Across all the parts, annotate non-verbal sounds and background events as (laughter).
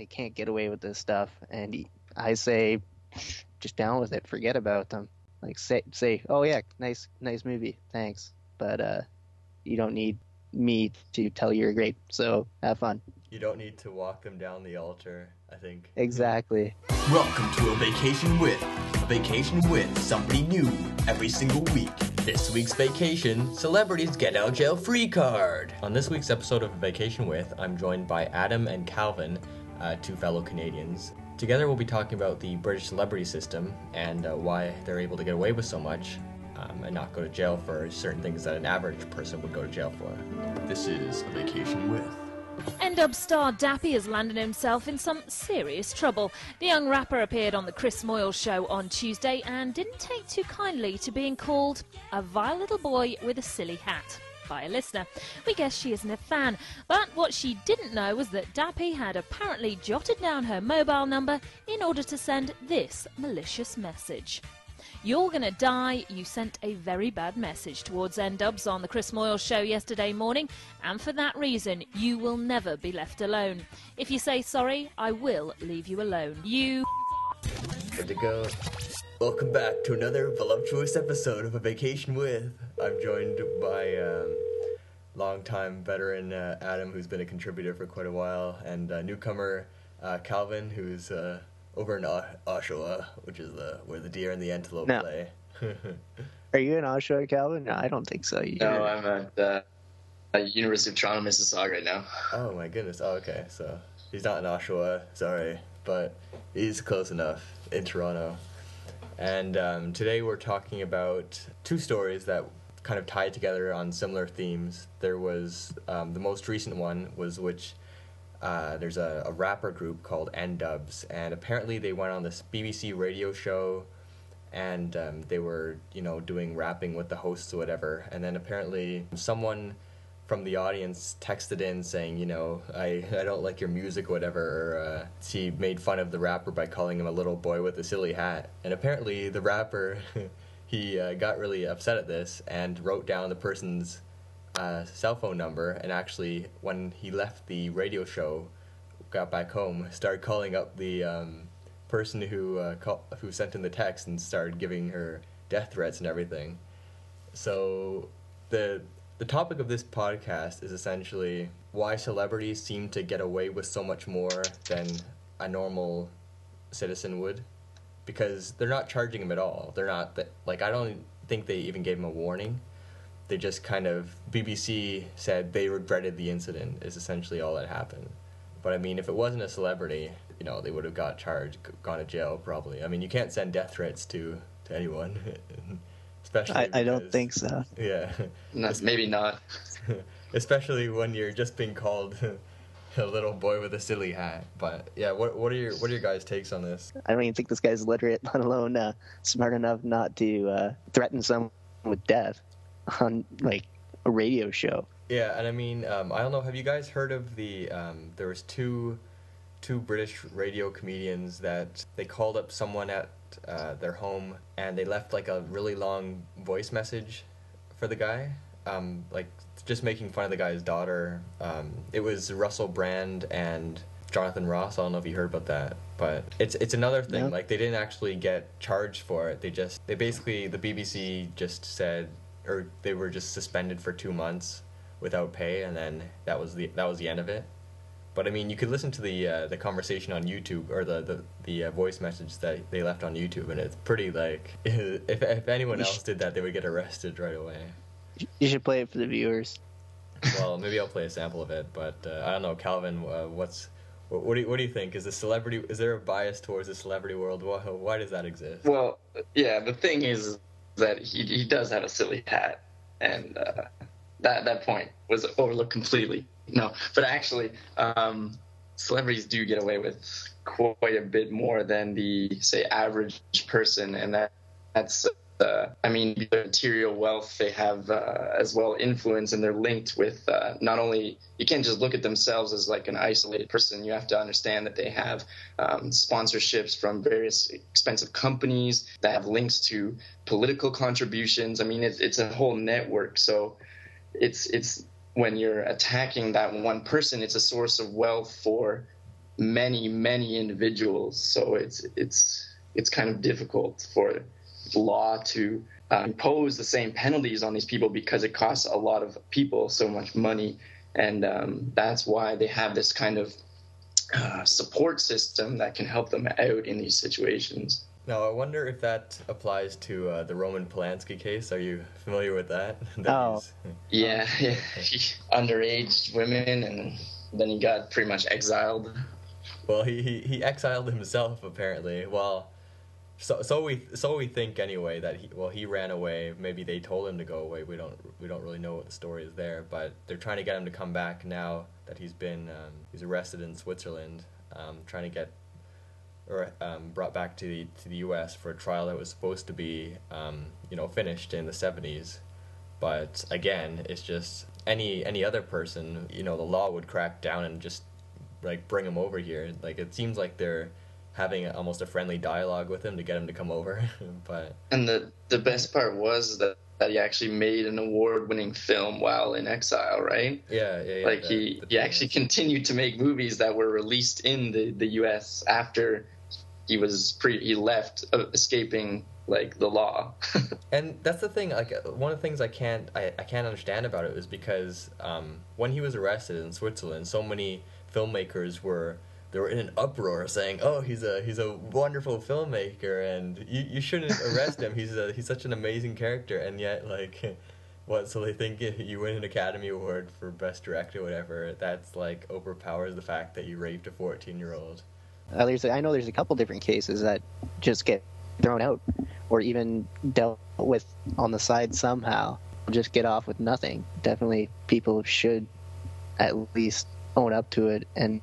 they can't get away with this stuff. And I say, just down with it. Forget about them. Like say say, oh yeah, nice nice movie, thanks. But uh, you don't need me to tell you're great. So have fun. You don't need to walk them down the altar. I think. Exactly. Welcome to a vacation with a vacation with somebody new every single week. This week's vacation, celebrities get out jail free card. On this week's episode of Vacation with, I'm joined by Adam and Calvin, uh, two fellow Canadians. Together, we'll be talking about the British celebrity system and uh, why they're able to get away with so much um, and not go to jail for certain things that an average person would go to jail for. This is a vacation with. N-Dub star Dappy has landed himself in some serious trouble. The young rapper appeared on the Chris Moyles show on Tuesday and didn't take too kindly to being called a vile little boy with a silly hat by a listener. We guess she isn't a fan, but what she didn't know was that Dappy had apparently jotted down her mobile number in order to send this malicious message. You're gonna die. You sent a very bad message towards N-Dubz on the Chris Moyles show yesterday morning, and for that reason, you will never be left alone. If you say sorry, I will leave you alone. You. Good to go. Welcome back to another voluptuous episode of A Vacation with. I'm joined by um, longtime veteran uh, Adam, who's been a contributor for quite a while, and uh, newcomer uh, Calvin, who's uh, over in Oshawa, which is the where the deer and the antelope No. play. (laughs) Are you in Oshawa, Calvin? No, I don't think so. You No, I'm at uh, University of Toronto, Mississauga right now. oh my goodness. Oh, okay. So he's not in Oshawa. Sorry, but he's close enough in Toronto. And um, today we're talking about two stories that kind of tied together on similar themes. There was um, the most recent one was which uh, there's a, a rapper group called N-Dubz, and apparently they went on this BBC radio show, and um, they were you know doing rapping with the hosts or whatever, and then apparently someone from the audience texted in saying, you know, I, I don't like your music whatever. Or, uh, she made fun of the rapper by calling him a little boy with a silly hat. And apparently the rapper, (laughs) he uh, got really upset at this and wrote down the person's uh, cell phone number. And actually, when he left the radio show, got back home, started calling up the um, person who uh, call, who sent in the text and started giving her death threats and everything. So the the topic of this podcast is essentially why celebrities seem to get away with so much more than a normal citizen would because they're not charging him at all. They're not like I don't think they even gave him a warning. They just kind of BBC said they regretted the incident is essentially all that happened. But I mean, if it wasn't a celebrity, you know, they would have got charged, gone to jail probably. I mean, you can't send death threats to to anyone, (laughs) especially. I, I don't think so. Yeah, No, maybe not. (laughs) especially when you're just being called (laughs) a little boy with a silly hat. But yeah, what what are your what are your guys' takes on this? I don't even think this guy's literate, (laughs) let alone uh, smart enough not to uh, threaten someone with death on like a radio show. Yeah, and I mean, um, I don't know. Have you guys heard of the? Um, there was two, two British radio comedians that they called up someone at uh, their home and they left like a really long voice message for the guy, um, like just making fun of the guy's daughter. Um, it was Russell Brand and Jonathan Ross. I don't know if you heard about that, but it's it's another thing. Like they didn't actually get charged for it. They just they basically the BBC just said or they were just suspended for two months without pay, and then that was the that was the end of it. But I mean, you could listen to the uh, the conversation on YouTube or the the, the uh, voice message that they left on YouTube, and it's pretty like (laughs) if if anyone You else sh- did that, they would get arrested right away. You should play it for the viewers. Well, (laughs) maybe I'll play a sample of it, but uh, I don't know, Calvin. Uh, what's what, what do you, what do you think? Is the celebrity is there a bias towards the celebrity world? Why, why does that exist? Well, yeah. The thing is that he he does have a silly hat, and uh, that that point was overlooked completely. No, but actually, um, celebrities do get away with quite a bit more than the say average person, and that that's. Uh, I mean, the material wealth they have uh, as well influence, and they're linked with uh, not only you can't just look at themselves as like an isolated person. You have to understand that they have um, sponsorships from various expensive companies that have links to political contributions. I mean, it's it's a whole network. So it's it's when you're attacking that one person, it's a source of wealth for many many individuals. So it's it's it's kind of difficult for law to uh, impose the same penalties on these people because it costs a lot of people so much money. And um, that's why they have this kind of uh, support system that can help them out in these situations Now, I wonder if that applies to uh, the Roman Polanski case. Are you familiar with that? (laughs) That Oh. he's- yeah, yeah. (laughs) underage women and then he got pretty much exiled Well, he, he, he exiled himself apparently. Well, so so we so we think anyway that he well he ran away. Maybe they told him to go away. We don't we don't really know what the story is there, but they're trying to get him to come back now that he's been um, he's arrested in Switzerland. Um, trying to get or um, brought back to the to the U.S. for a trial that was supposed to be um, you know finished in the seventies. But again, it's just any any other person, you know, the law would crack down and just like bring him over here. Like it seems like they're having a, almost a friendly dialogue with him to get him to come over. (laughs) but And the the best part was that, that he actually made an award winning film while in exile, right? yeah, yeah, yeah like the- he the he actually continued to make movies that were released in the the U.S. after he was pre he left uh, escaping like the law. (laughs) and that's the thing. Like one of the things I can't I, I can't understand about it is because um, when he was arrested in Switzerland, so many filmmakers were. They were in an uproar saying, "Oh, he's a he's a wonderful filmmaker, and you, you shouldn't (laughs) arrest him. He's a he's such an amazing character." And yet, like, (laughs) what? So they think you win an Academy Award for Best Director, or whatever. That's like overpowers the fact that you raped a fourteen year old. Uh, there's, I know there's a couple different cases that just get thrown out, or even dealt with on the side somehow. Just get off with nothing. Definitely, people should at least own up to it and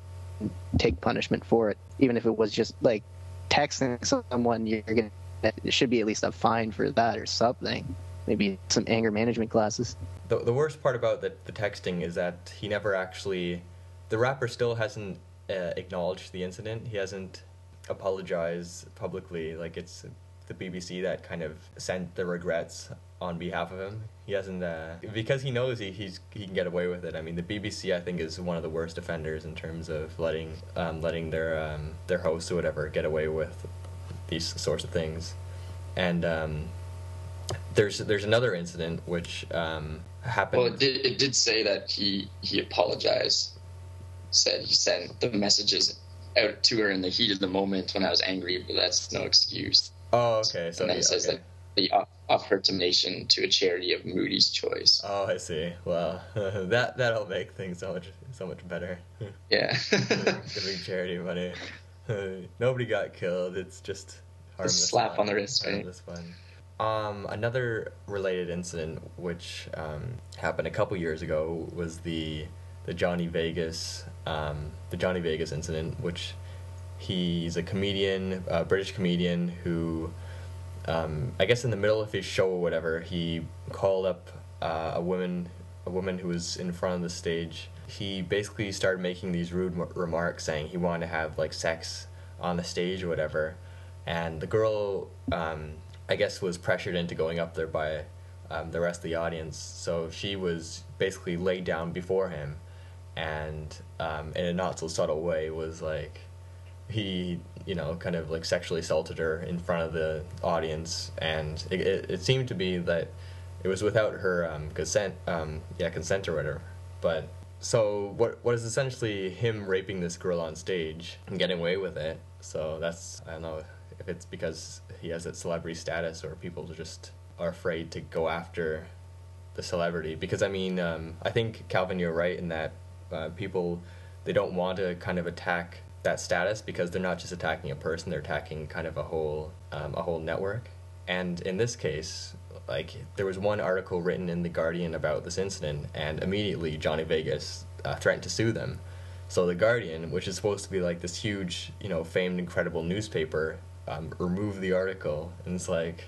take punishment for it, even if it was just like texting someone. You're gonna. It should be at least a fine for that or something. Maybe some anger management classes. The, the worst part about the, the texting is that he never actually. The rapper still hasn't uh, acknowledged the incident. He hasn't apologized publicly. Like, it's the BBC that kind of sent the regrets on behalf of him. He hasn't. Uh, because he knows he, he's, he can get away with it. I mean, the BBC, I think, is one of the worst offenders in terms of letting, um, letting their, um, their hosts or whatever get away with these sorts of things. And. Um, there's there's another incident which um, happened. well, it did it did say that he he apologized. Said he sent the messages out to her in the heat of the moment when I was angry, but that's no excuse. oh, okay. So and then he, says okay. that he off- offered donation to a charity of Moody's choice. Oh, I see. Well, (laughs) that that'll make things so much so much better. (laughs) Yeah. Giving charity money. (laughs) Nobody got killed. It's just harmless. slap fun. on the wrist, right? Harmless fun. Um, another related incident which um, happened a couple years ago was the the Johnny Vegas um, the Johnny Vegas incident, which he's a comedian, a British comedian who um, I guess in the middle of his show or whatever, he called up uh, a woman, a woman who was in front of the stage. He basically started making these rude m- remarks, saying he wanted to have like sex on the stage or whatever, and the girl, um, I guess, was pressured into going up there by um, the rest of the audience. So she was basically laid down before him, and um, in a not so subtle way was like he you know kind of like sexually assaulted her in front of the audience. And it, it, it seemed to be that it was without her um, consent um, yeah consent or whatever. But so what what is essentially him raping this girl on stage and getting away with it. So that's i don't know if it's because he has that celebrity status or people just are afraid to go after the celebrity. Because I mean um, I think Calvin you're right in that uh, people they don't want to kind of attack that status because they're not just attacking a person they're attacking kind of a whole um, a whole network and in this case like there was one article written in the Guardian about this incident and immediately Johnny Vegas uh, threatened to sue them so the Guardian which is supposed to be like this huge you know famed incredible newspaper um, removed the article and it's like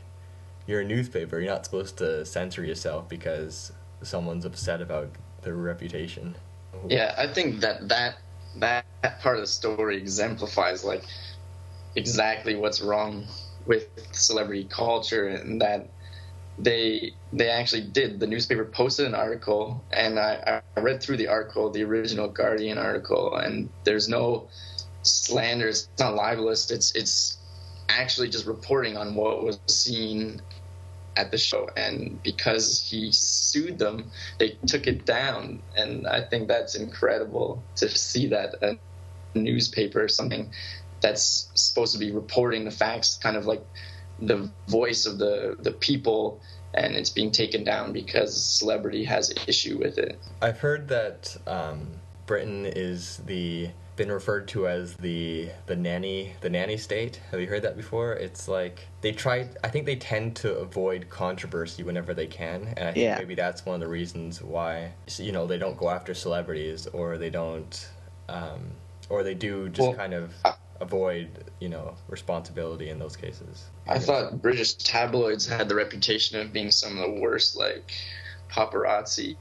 you're a newspaper. You're not supposed to censor yourself because someone's upset about their reputation. Mm-hmm. Yeah, I think that that that part of the story exemplifies like exactly what's wrong with celebrity culture and that they they actually did the newspaper posted an article and I, I read through the article the original guardian article and there's no slander. It's not libelous. It's it's actually just reporting on what was seen at the show and because he sued them they took it down and i think that's incredible to see that a newspaper or something that's supposed to be reporting the facts kind of like the voice of the the people and it's being taken down because celebrity has an issue with it. I've heard that um, Britain is the been referred to as the the nanny the nanny state. Have you heard that before? It's like they try. I think they tend to avoid controversy whenever they can, and I think Yeah. maybe that's one of the reasons why you know they don't go after celebrities or they don't, um, or they do just Well, kind of I- avoid you know responsibility in those cases. I thought British tabloids had the reputation of being some of the worst, like paparazzi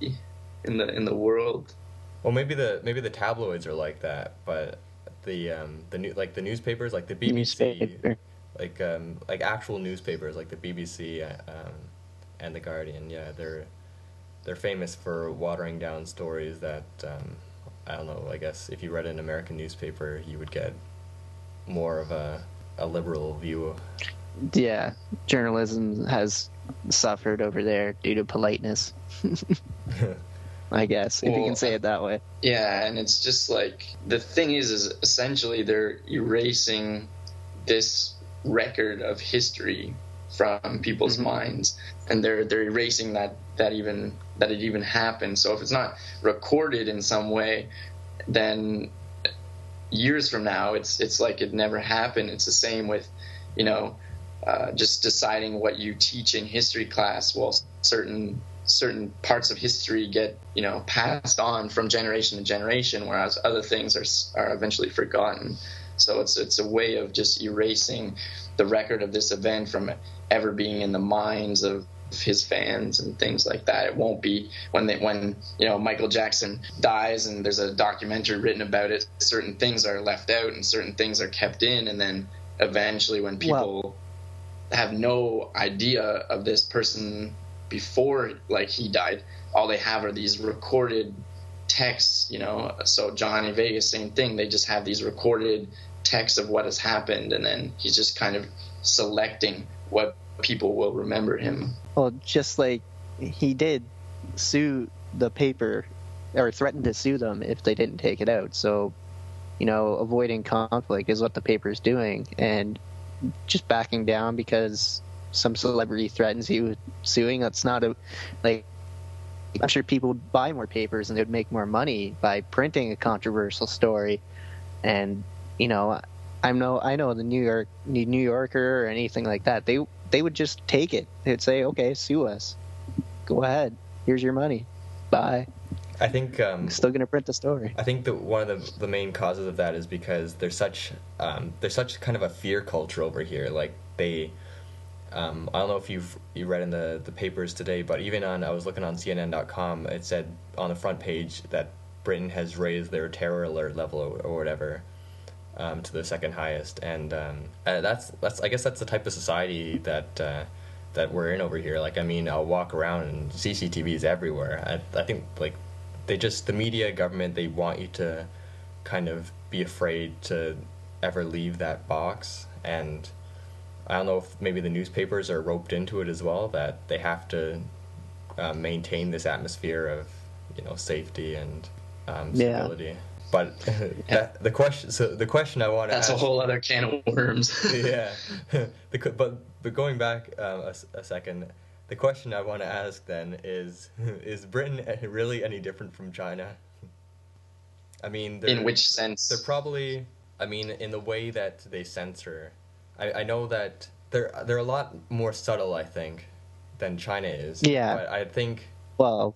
in the in the world. Well, maybe the maybe the tabloids are like that, but the um the new like the newspapers like the BBC Newspaper. like um like actual newspapers like the BBC um and the Guardian yeah they're they're famous for watering down stories that um I don't know I guess if you read an American newspaper you would get more of a a liberal view Yeah, journalism has suffered over there due to politeness. (laughs) (laughs) I guess if you can say it that way. Yeah, and it's just like the thing is, is essentially they're erasing this record of history from people's Mhm. minds, and they're they're erasing that that even that it even happened. So if it's not recorded in some way, then years from now, it's it's like it never happened. It's the same with, you know, uh, just deciding what you teach in history class. Well, certain certain parts of history get you know passed on from generation to generation, whereas other things are are eventually forgotten. So it's it's a way of just erasing the record of this event from ever being in the minds of his fans and things like that. It won't be when they when you know Michael Jackson dies and there's a documentary written about it. Certain things are left out and certain things are kept in, and then eventually when people have no idea of this person before like he died, all they have are these recorded texts. You know, so Johnny Vegas, same thing. They just have these recorded texts of what has happened, and then he's just kind of selecting what people will remember him. Well, just like he did sue the paper or threatened to sue them if they didn't take it out. So, you know, avoiding conflict is what the paper is doing, and just backing down because some celebrity threatens you with suing. That's not a like. I'm sure people would buy more papers and they'd make more money by printing a controversial story, and you know, I know I know the New York New Yorker or anything like that. They they would just take it. They'd say, "Okay, sue us. Go ahead. Here's your money. Bye." I think um I'm still gonna print the story. I think that one of the, the main causes of that is because there's such um, there's such kind of a fear culture over here. Like they, um, I don't know if you've you read in the, the papers today, but even on I was looking on CNN.com, it said on the front page that Britain has raised their terror alert level or, or whatever um, to the second highest, and um, uh, that's that's I guess that's the type of society that. Uh, that we're in over here. Like, I mean, I'll walk around and CCTV is everywhere. I, I think like they just the media government they want you to kind of be afraid to ever leave that box and i don't know if maybe the newspapers are roped into it as well that they have to uh, maintain this atmosphere of you know safety and um, Yeah. stability but (laughs) that, the question so the question i want to ask That's ask a whole other can of worms. (laughs) yeah. (laughs) the, but but going back um, a, s- a second, the question I want to ask then is: Is Britain really any different from China? I mean, In which sense? they're probably. I mean, in the way that they censor. I, I know that they're they're a lot more subtle. I think than China is. Yeah. But I think. Well,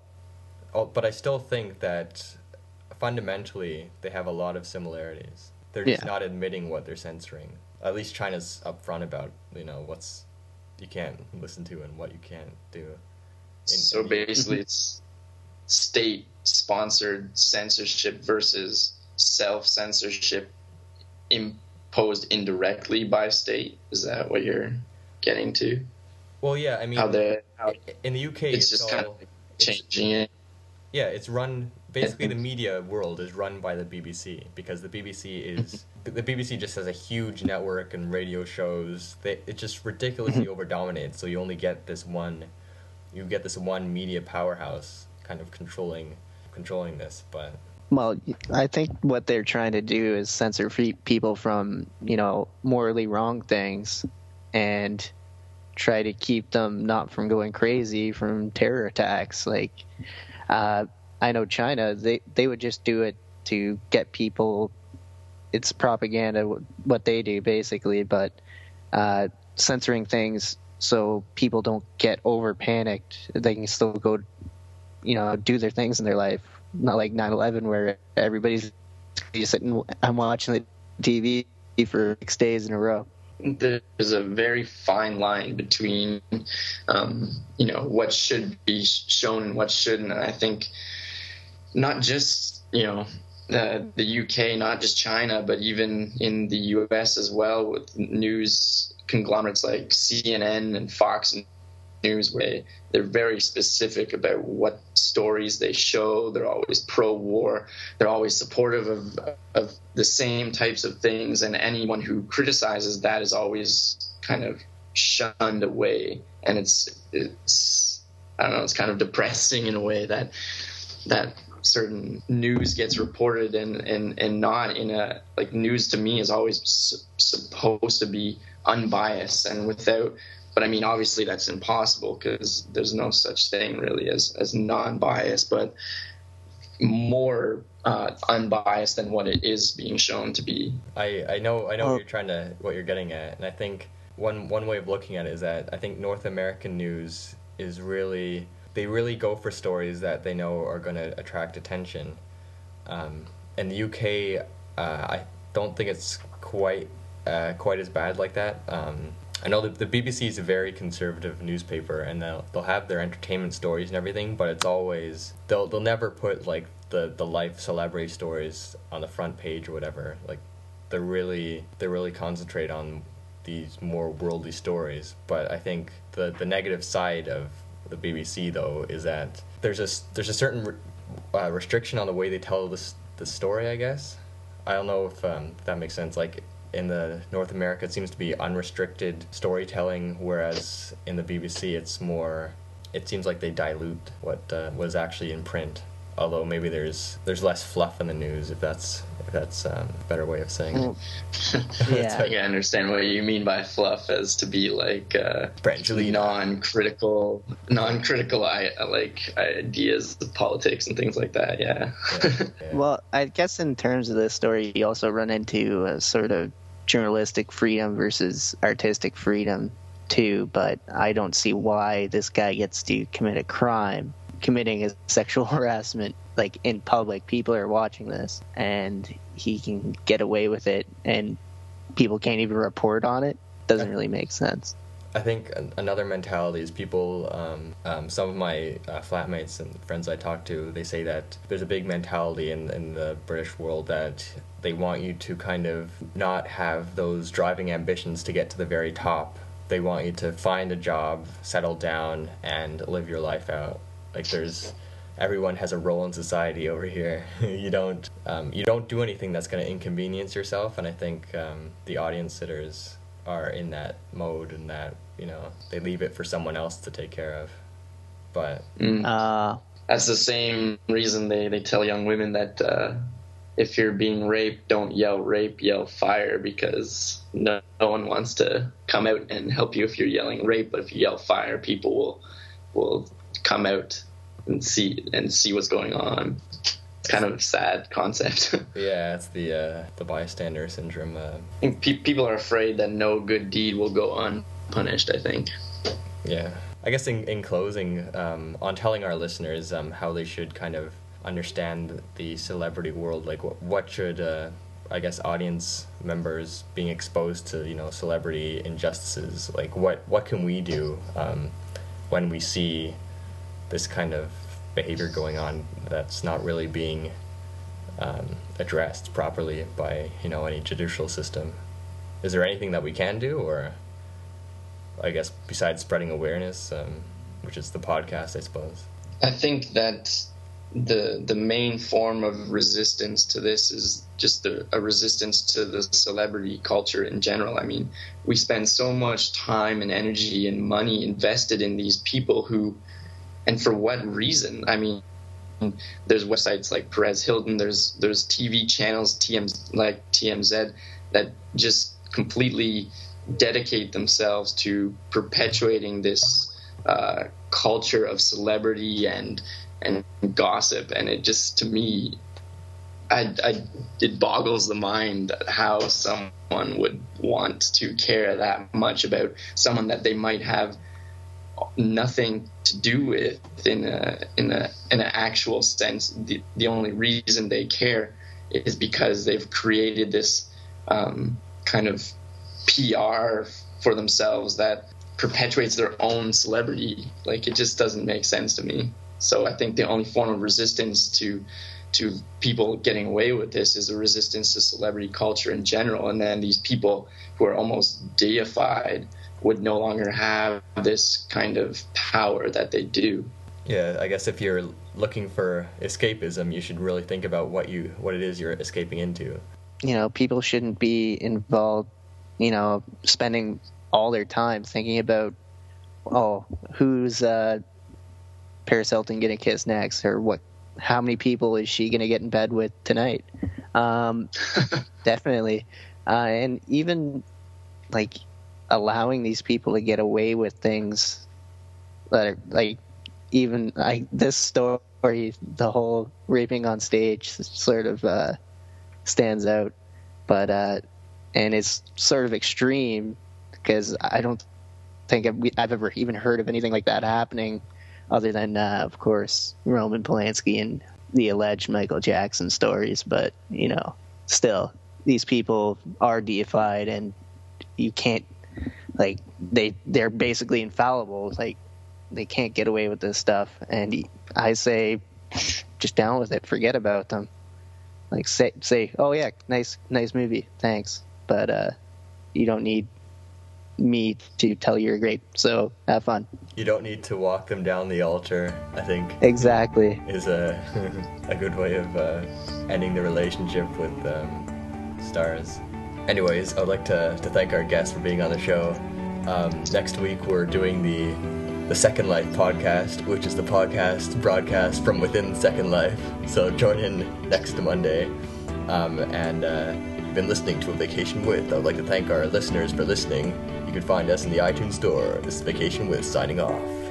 Oh, but I still think that fundamentally they have a lot of similarities. They're just Yeah. not admitting what they're censoring. At least China's upfront about you know what's you can't listen to and what you can't do. In- so in- basically, mm-hmm. it's state sponsored censorship versus self censorship imposed indirectly by state. Is that what you're getting to? well, yeah, I mean, How the how in the UK, it's it's, just all, kind of changing it. yeah, it's run basically the (laughs) media world is run by the BBC because the BBC is (laughs) the BBC just has a huge network and radio shows. They, it just ridiculously (laughs) over dominates. So you only get this one, you get this one media powerhouse kind of controlling controlling this. But Well, I think what they're trying to do is censor people from, you know, morally wrong things and try to keep them not from going crazy from terror attacks. Like, uh, I know China, they, they would just do it to get people. It's propaganda, what they do basically, but uh, censoring things so people don't get over panicked. They can still go, you know, do their things in their life. Not like 9/11 where everybody's just sitting. I'm watching the TV for six days in a row. There's a very fine line between, um, you know, what should be shown and what shouldn't. And I think not just you know the the UK, not just China, but even in the US as well, with news conglomerates like CNN and Fox News, where they're very specific about what stories they show. They're always pro-war. They're always supportive of of the same types of things, and anyone who criticizes that is always kind of shunned away. And it's it's I don't know. It's kind of depressing in a way that that certain news gets reported and, and, and not in a like news to me is always su- supposed to be unbiased and without but I mean obviously that's impossible because there's no such thing really as as non-biased but more uh, unbiased than what it is being shown to be I, I know I know Oh. what you're trying to what you're getting at, and I think one one way of looking at it is that I think North American news is really they really go for stories that they know are going to attract attention. Um, in the UK, uh, I don't think it's quite uh, quite as bad like that. Um, I know that the BBC is a very conservative newspaper, and they'll they'll have their entertainment stories and everything, but it's always they'll they'll never put like the the life celebrity stories on the front page or whatever. Like they're really they really concentrate on these more worldly stories. But I think the the negative side of the BBC though is that there's a there's a certain re- uh, restriction on the way they tell this the story. I guess I don't know if um, that makes sense. Like in the North America, it seems to be unrestricted storytelling, whereas in the BBC, it's more. It seems like they dilute what uh, was actually in print. Although maybe there's there's less fluff in the news, if that's if that's um, a better way of saying it. (laughs) Yeah. I understand what you mean by fluff as to be like uh, Brangelina. non-critical, non-critical I, like ideas of politics and things like that. Yeah. Yeah, (laughs) yeah. Well, I guess in terms of the story, you also run into a sort of journalistic freedom versus artistic freedom too. But I don't see why this guy gets to commit a crime, committing a (laughs) sexual harassment like in public. People are watching this, and he can get away with it, and people can't even report on it. Doesn't really make sense. I think another mentality is people. Um, um, some of my uh, flatmates and friends I talk to, they say that there's a big mentality in in the British world that they want you to kind of not have those driving ambitions to get to the very top. They want you to find a job, settle down, and live your life out. Like there's everyone has a role in society over here. (laughs) you don't um, you don't do anything that's going to inconvenience yourself, and I think um, the audience sitters are in that mode and that you know they leave it for someone else to take care of. But Mm. Uh, That's the same reason they, they tell young women that uh, if you're being raped, don't yell rape, yell fire, because no, no one wants to come out and help you if you're yelling rape. But if you yell fire, people will will come out and see and see what's going on. It's kind of a sad concept. (laughs) yeah, it's the uh, the bystander syndrome. Uh, I think pe- people are afraid that no good deed will go unpunished. I think. Yeah. I guess in, in closing, um, on telling our listeners um, how they should kind of understand the celebrity world, like what, what should, uh, I guess, audience members being exposed to, you know, celebrity injustices, like what, what can we do um, when we see this kind of behavior going on that's not really being um, addressed properly by, you know, any judicial system? Is there anything that we can do, or I guess besides spreading awareness, um, which is the podcast, I suppose. I think that the the main form of resistance to this is just a, a, resistance to the celebrity culture in general. I mean, we spend so much time and energy and money invested in these people who, and for what reason? I mean, there's websites like Perez Hilton. There's there's TV channels TM like TMZ that just completely dedicate themselves to perpetuating this uh, culture of celebrity and and gossip, and it just to me, I, I it boggles the mind how someone would want to care that much about someone that they might have nothing to do with in a in a in an actual sense. The the only reason they care is because they've created this um, kind of PR for themselves that perpetuates their own celebrity. Like it just doesn't make sense to me. So I think the only form of resistance to to people getting away with this is a resistance to celebrity culture in general. And then these people who are almost deified would no longer have this kind of power that they do. Yeah, I guess if you're looking for escapism, you should really think about what you what it is you're escaping into. You know, people shouldn't be involved, you know, spending all their time thinking about oh, who's uh Paris Hilton gonna kiss next, or what? How many people is she gonna get in bed with tonight? Um, (laughs) definitely, uh, and even like allowing these people to get away with things that are like even like this story, the whole raping on stage sort of uh, stands out, but uh, and it's sort of extreme because I don't think I've, I've ever even heard of anything like that happening other than, uh, of course, Roman Polanski and the alleged Michael Jackson stories. But, you know, still, these people are deified and you can't, like, they, they're basically infallible. Like, they can't get away with this stuff. And I say, just down with it. Forget about them. Like, say, say, oh, yeah, nice, nice movie. Thanks. But, uh, you don't need me to tell you're great. So have fun. You don't need to walk them down the altar. I think exactly is a (laughs) a good way of uh, ending the relationship with um, stars. Anyways, I would like to, to thank our guests for being on the show. Um, next week we're doing the the Second Life podcast, which is the podcast broadcast from within Second Life. So join in next Monday. Um, and uh, you've been listening to a vacation with. I would like to thank our listeners for listening. You can find us in the iTunes Store. This is Vacation with signing off.